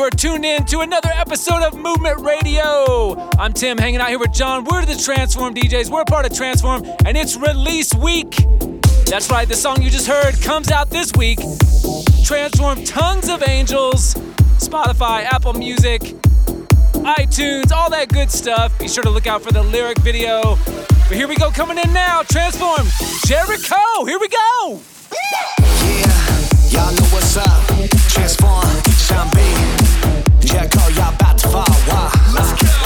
You are tuned in to another episode of Movement Radio. I'm Tim hanging out here with John. We're the Transform DJs. We're part of Transform, and it's release week. That's right, the song you just heard comes out this week. Transform Tongues of Angels, Spotify, Apple Music, iTunes, all that good stuff. Be sure to look out for the lyric video. But here we go, coming in now. Transform Jericho. Here we go. Yeah, y'all know what's up transform. Zombie 结构要 battle go.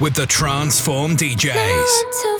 With the Transform DJs.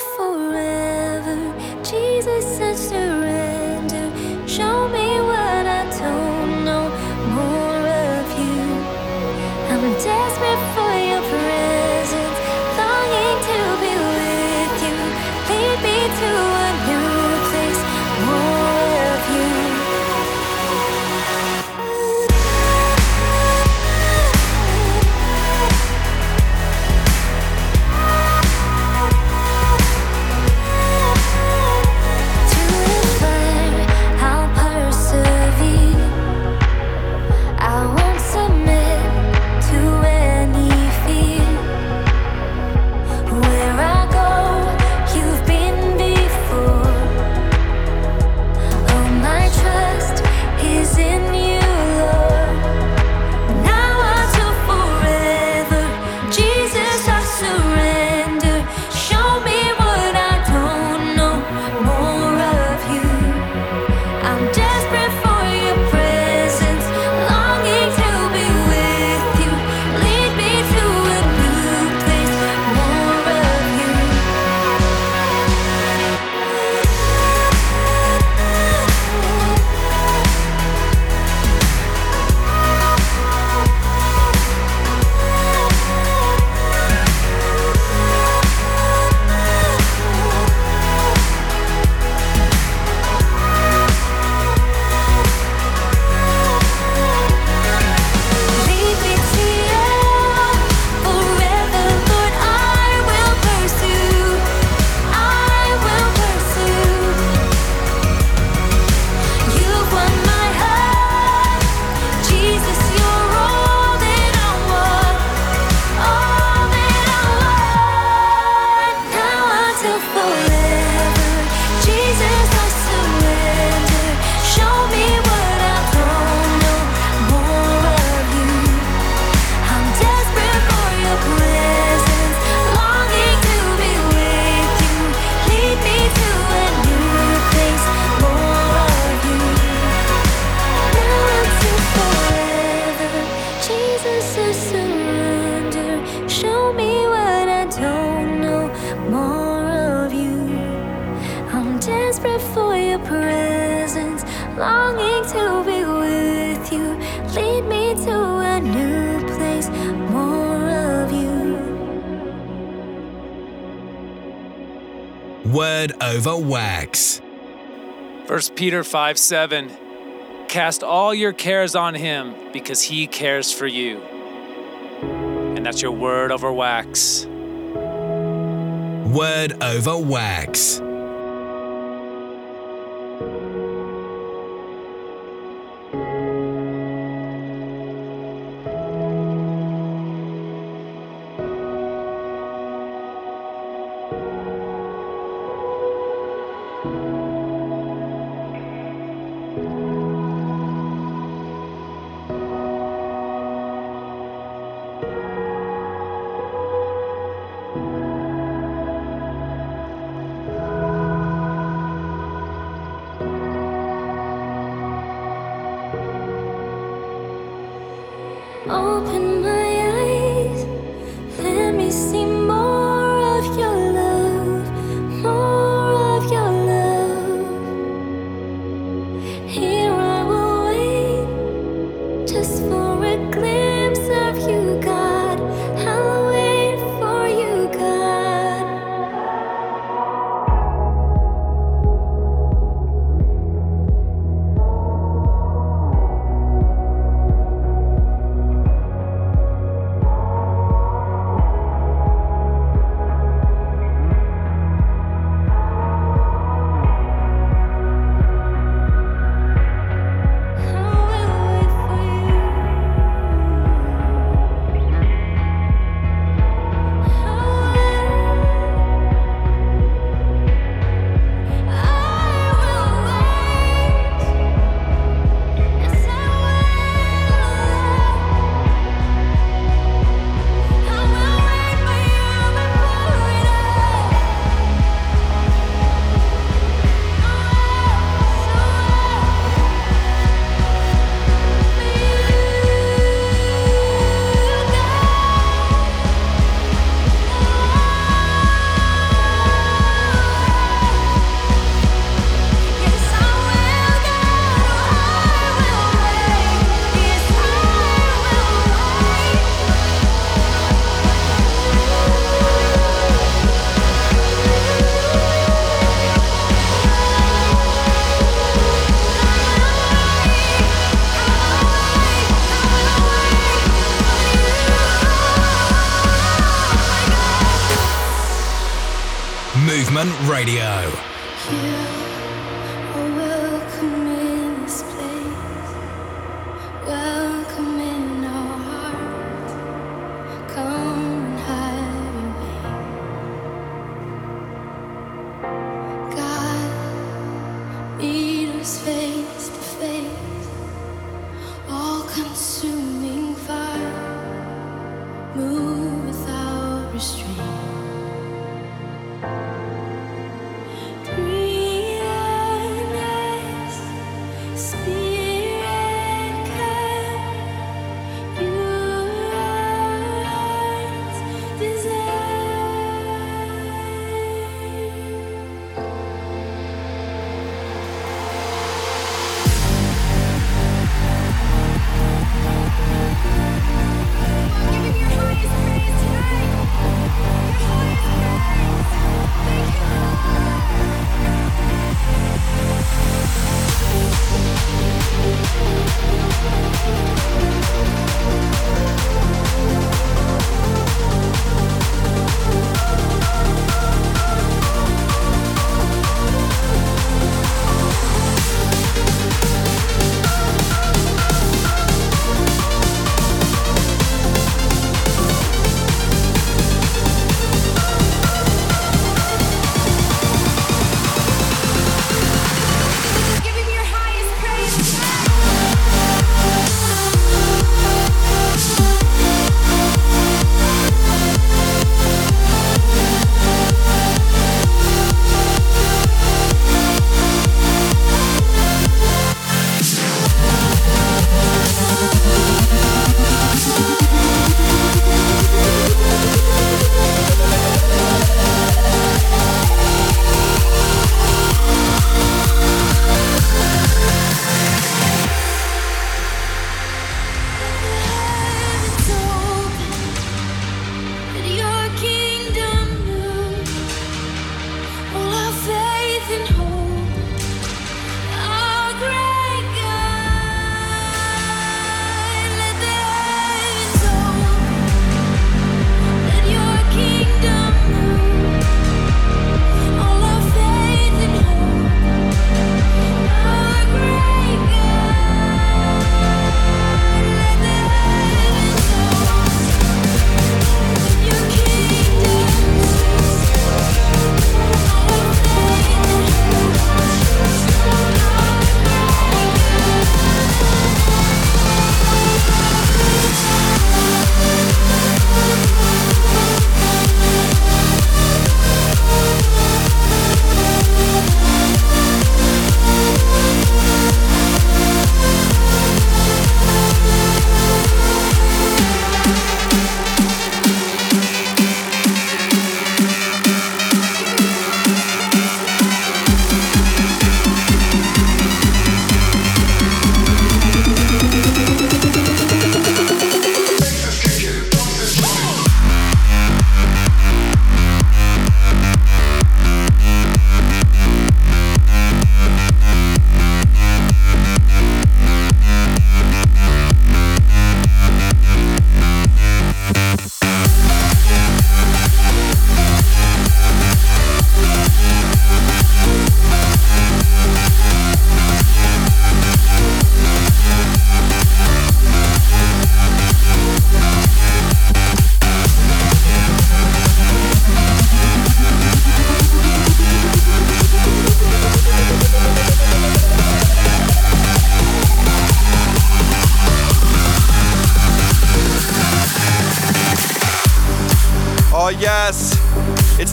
1 Peter 5 7. Cast all your cares on him because he cares for you. And that's your word over wax. Word over wax.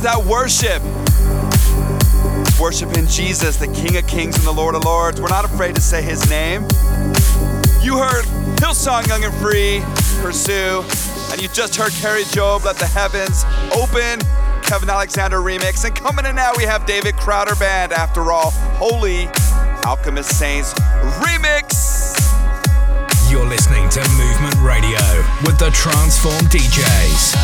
That worship. Worshiping Jesus, the King of Kings and the Lord of Lords. We're not afraid to say his name. You heard Hillsong Young and Free, Pursue, and you just heard Kari Jobe, Let the Heavens Open, Kevin Aleksander remix. And coming in now, we have David Crowder Band, after all, Holy Alchemist Saints remix. You're listening to Movement Radio with the Transform DJs.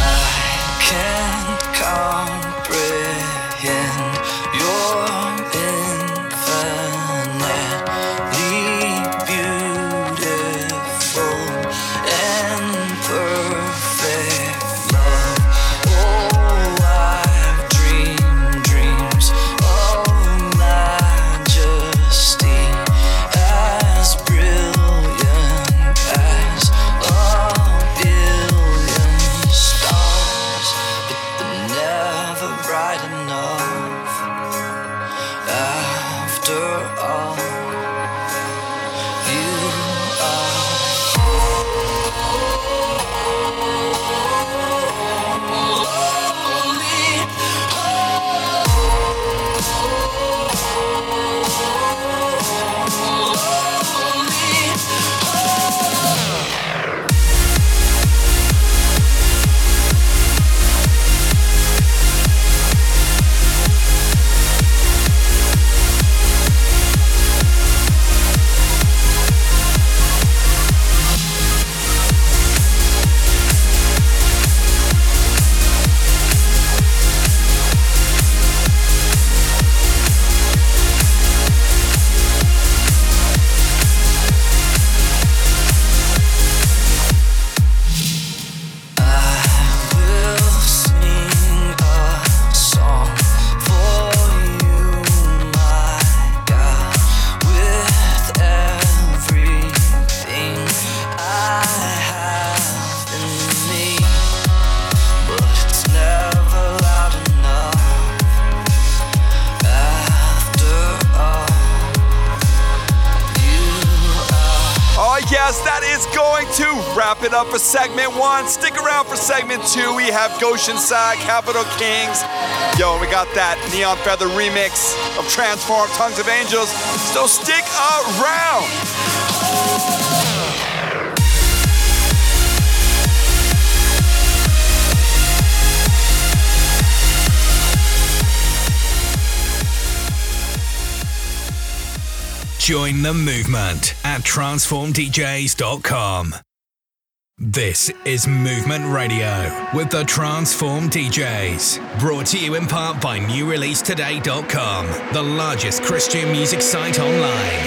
Up for segment one. Stick around for segment two. We have Goshen Sai, Capital Kings. Yo, we got that Neon Feather remix of Transform Tongues of Angels. So stick around. Join the movement at transformdjs.com. This is Movement Radio with the Transform DJs. Brought to you in part by NewReleaseToday.com, the largest Christian music site online.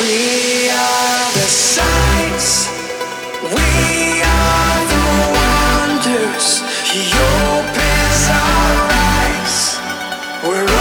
We are the signs. We are the wonders. He opens our eyes. We're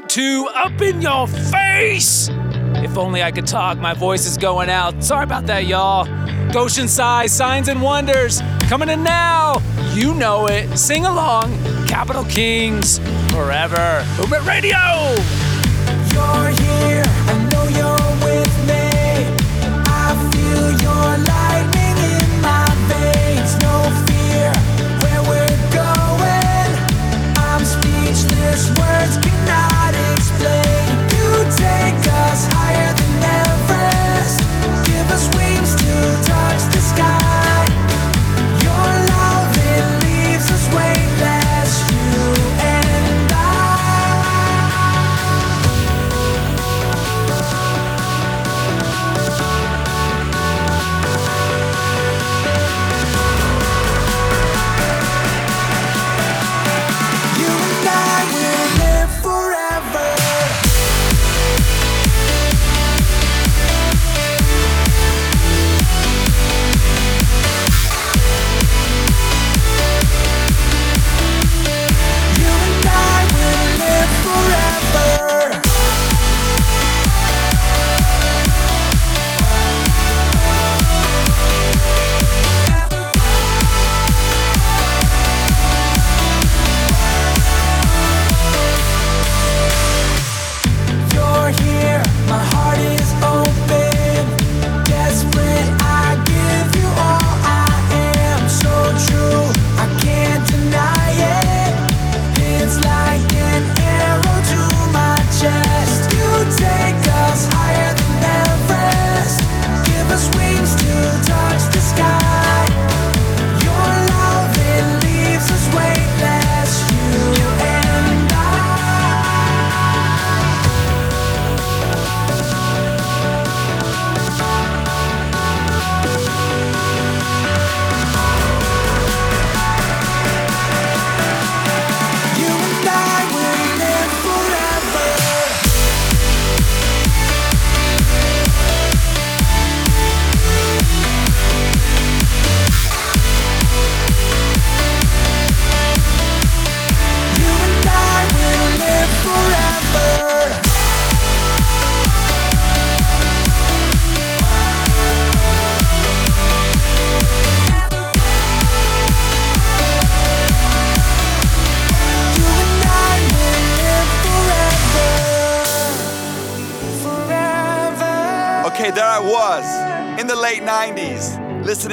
to up in your face. If only I could talk, my voice is going out. Sorry about that, y'all. Goshen Sai, Signs and Wonders, coming in now. You know it. Sing along. Capital Kings, forever. Movement Radio. You're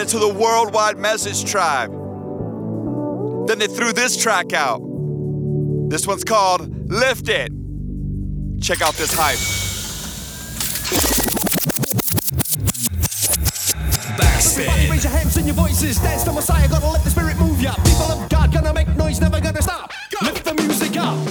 To the World Wide Message Tribe. Then they threw this track out. This one's called Lift It. Check out this hype. Backspin. Raise your hands and your voices. Dance to Messiah. Gotta let the spirit move ya. People of God, gonna make noise, never gonna stop. Go. Lift the music up.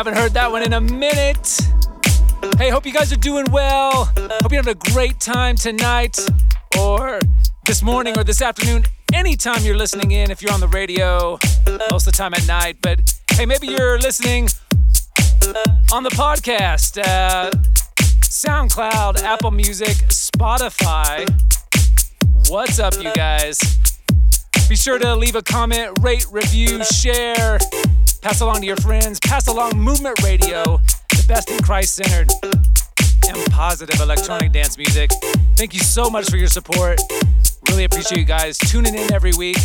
Haven't heard that one in a minute. Hey, hope you guys are doing well. Hope you're having a great time tonight or this morning or this afternoon. Anytime you're listening in, if you're on the radio, most of the time at night. But hey, maybe you're listening on the podcast, uh, SoundCloud, Apple Music, Spotify. What's up, you guys? Be sure to leave a comment, rate, review, share, pass along to your friends, pass along Movement Radio, the best in Christ centered and positive electronic dance music. Thank you so much for your support. Really appreciate you guys tuning in every week,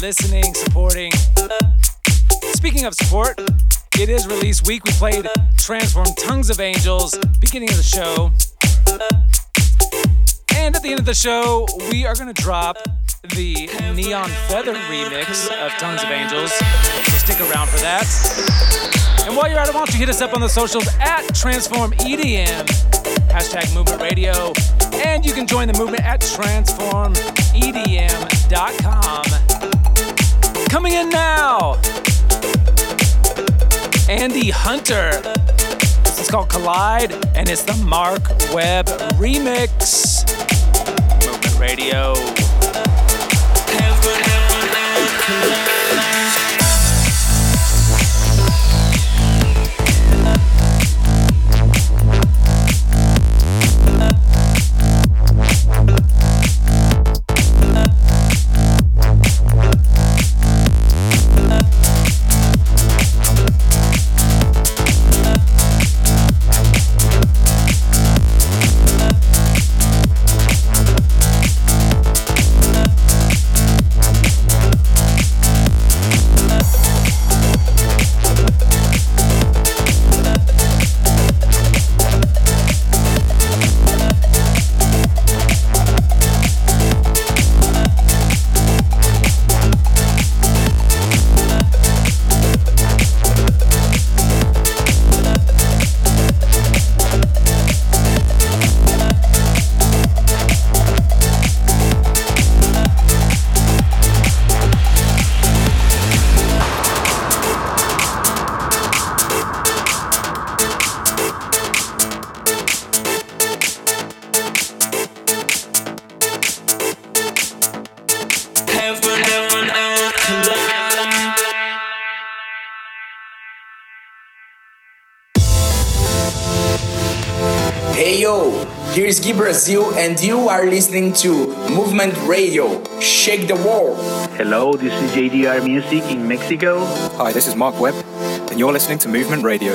listening, supporting. Speaking of support, it is release week. We played Transform Tongues of Angels, beginning of the show. And at the end of the show, we are going to drop the Neon Feather remix of Tongues of Angels. So stick around for that. And while you're at it, why don't you hit us up on the socials at Transform EDM, hashtag Movement Radio, and you can join the movement at transformedm.com. Coming in now, Andy Hunter. Is called Collide, and it's the Mark Webb remix. Radio. Brazil, and you are listening to Movement Radio. Shake the world. Hello, this is JDR Music in Mexico. Hi, this is Mark Webb, and you're listening to Movement Radio.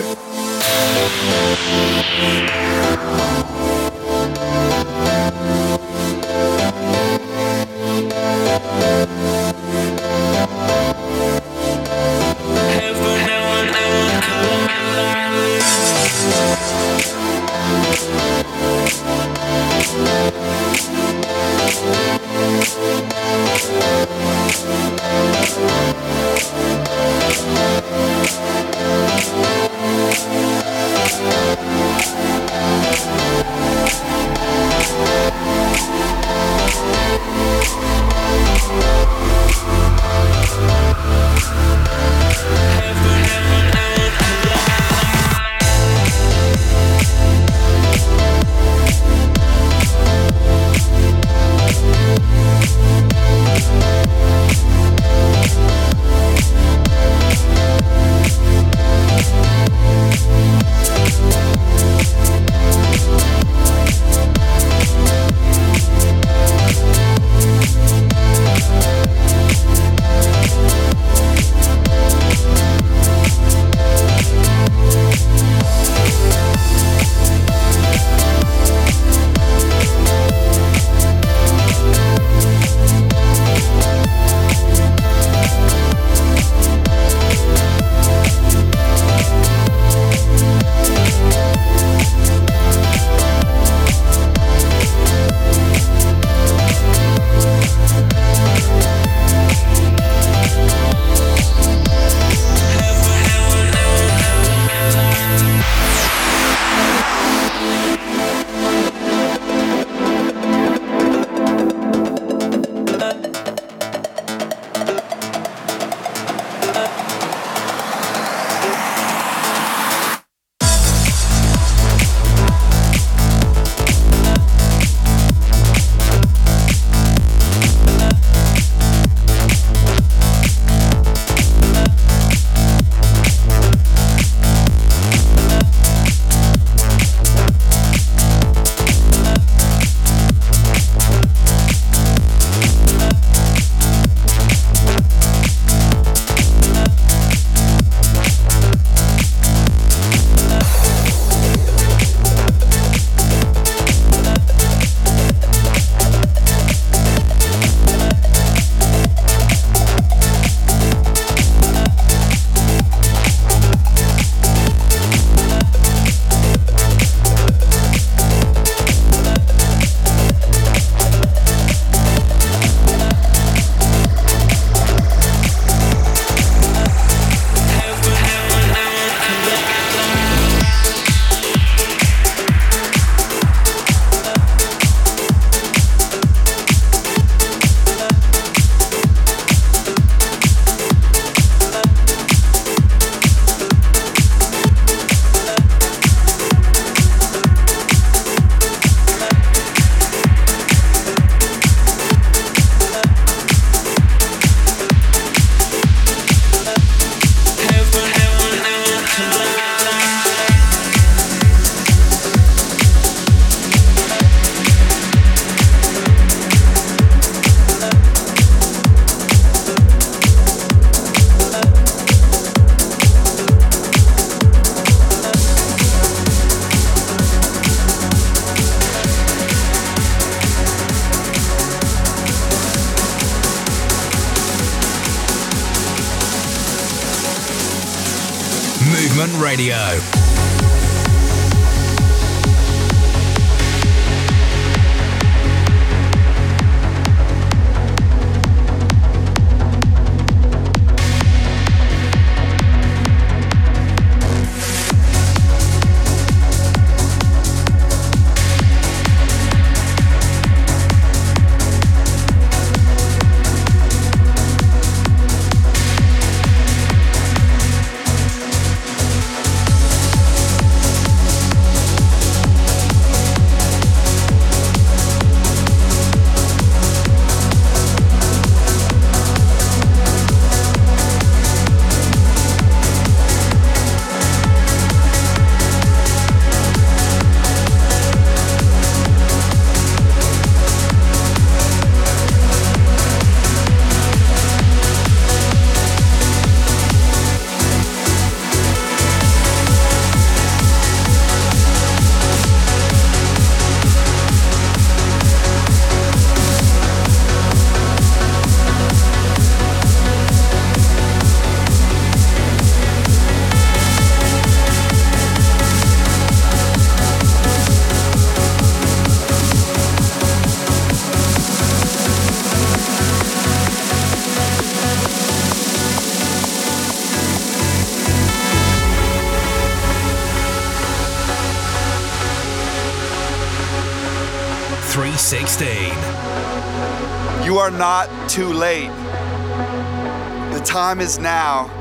The time is now.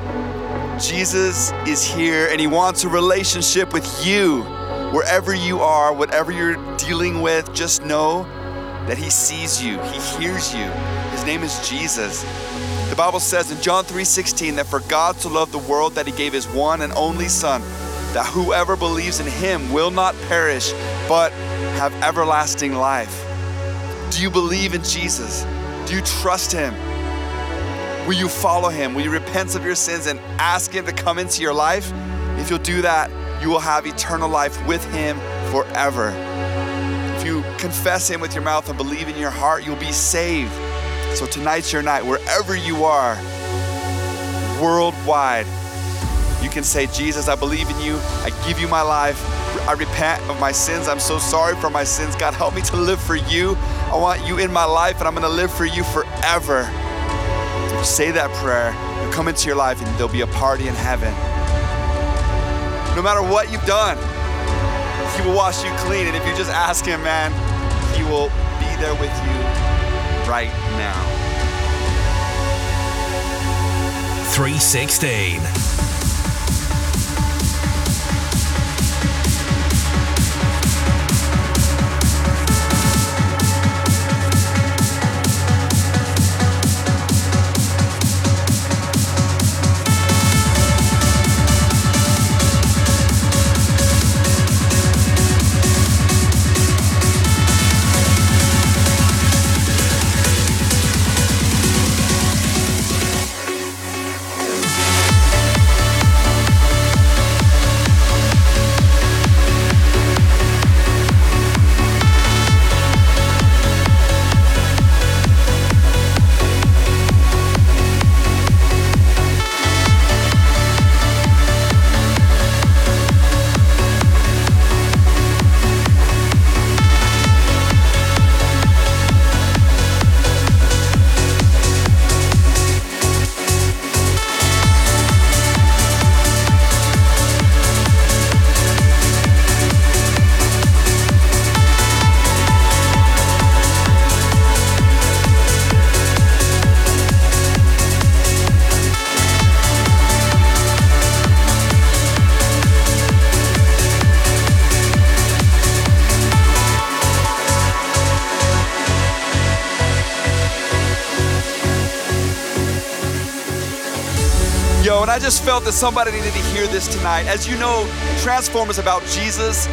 Jesus is here and he wants a relationship with you. Wherever you are, whatever you're dealing with, just know that he sees you, he hears you. His name is Jesus. The Bible says in John 3:16 that for God so loved the world that he gave his one and only son that whoever believes in him will not perish but have everlasting life. Do you believe in Jesus? Do you trust him? Will you follow him? Will you repent of your sins and ask him to come into your life? If you'll do that, you will have eternal life with him forever. If you confess him with your mouth and believe in your heart, you'll be saved. So tonight's your night, wherever you are, worldwide, you can say, Jesus, I believe in you. I give you my life. I repent of my sins. I'm so sorry for my sins. God, help me to live for you. I want you in my life, and I'm going to live for you forever. Say that prayer, you'll come into your life, and there'll be a party in heaven. No matter what you've done, He will wash you clean. And if you just ask Him, man, He will be there with you right now. 316. Felt that somebody needed to hear this tonight. As you know, Transform is about Jesus,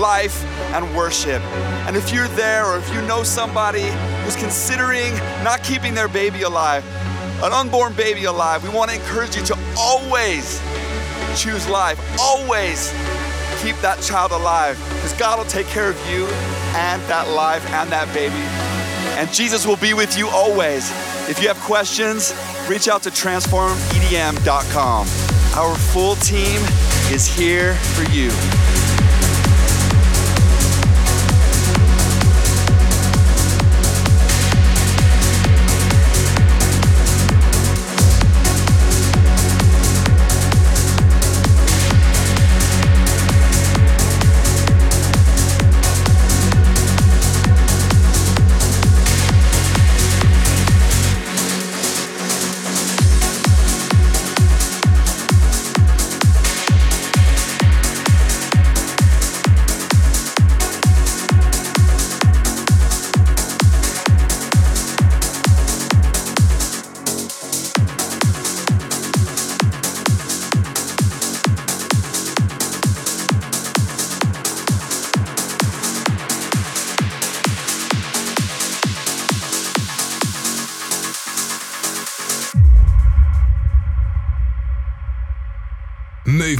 life, and worship. And if you're there or if you know somebody who's considering not keeping their baby alive, an unborn baby alive, we want to encourage you to always choose life. Always keep that child alive because God will take care of you and that life and that baby. And Jesus will be with you always. If you have questions, reach out to transformedm.com. Our full team is here for you.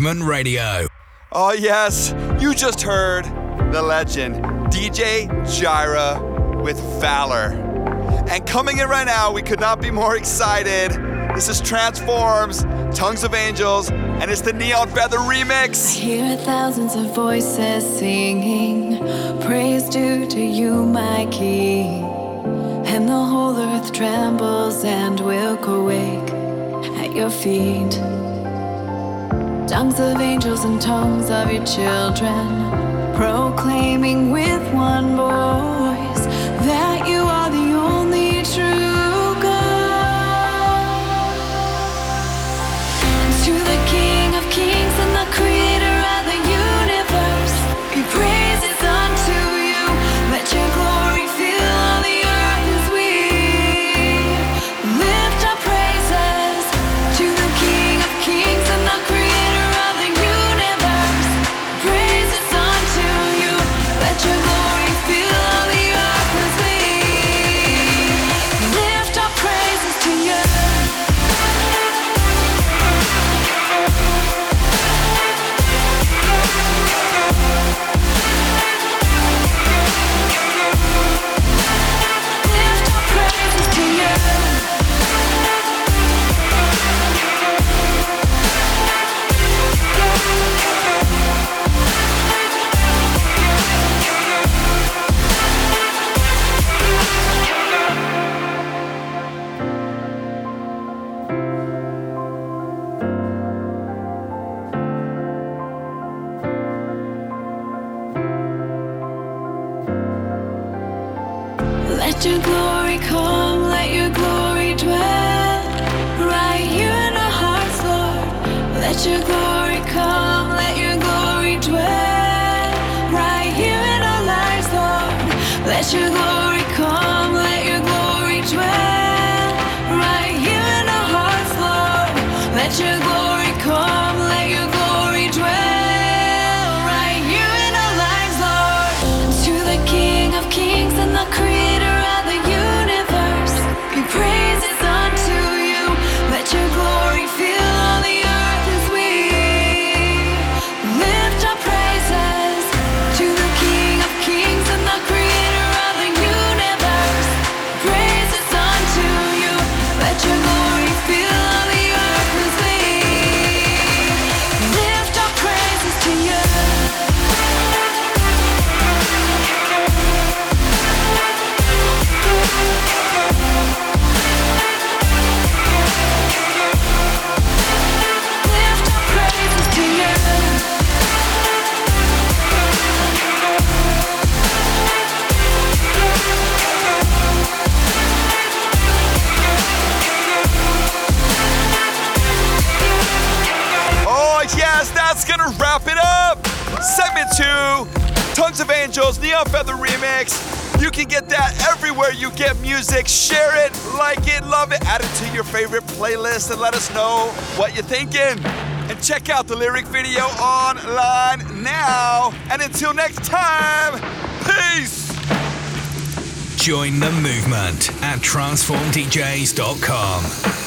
Movement Radio. Oh, yes, you just heard the legend, DJ Jireh with Valour. And coming in right now, we could not be more excited. This is Transforms, Tongues of Angels, and it's the Neon Feather remix. I hear thousands of voices singing praise due to you, my King. And the whole earth trembles and will awake at your feet. Tongues of angels and tongues of your children, proclaiming Let your Neon Feather Remix. You can get that everywhere you get music. Share it, like it, love it, add it to your favorite playlist, and let us know what you're thinking. And check out the lyric video online now. And until next time, peace. Join the movement at transformdjs.com.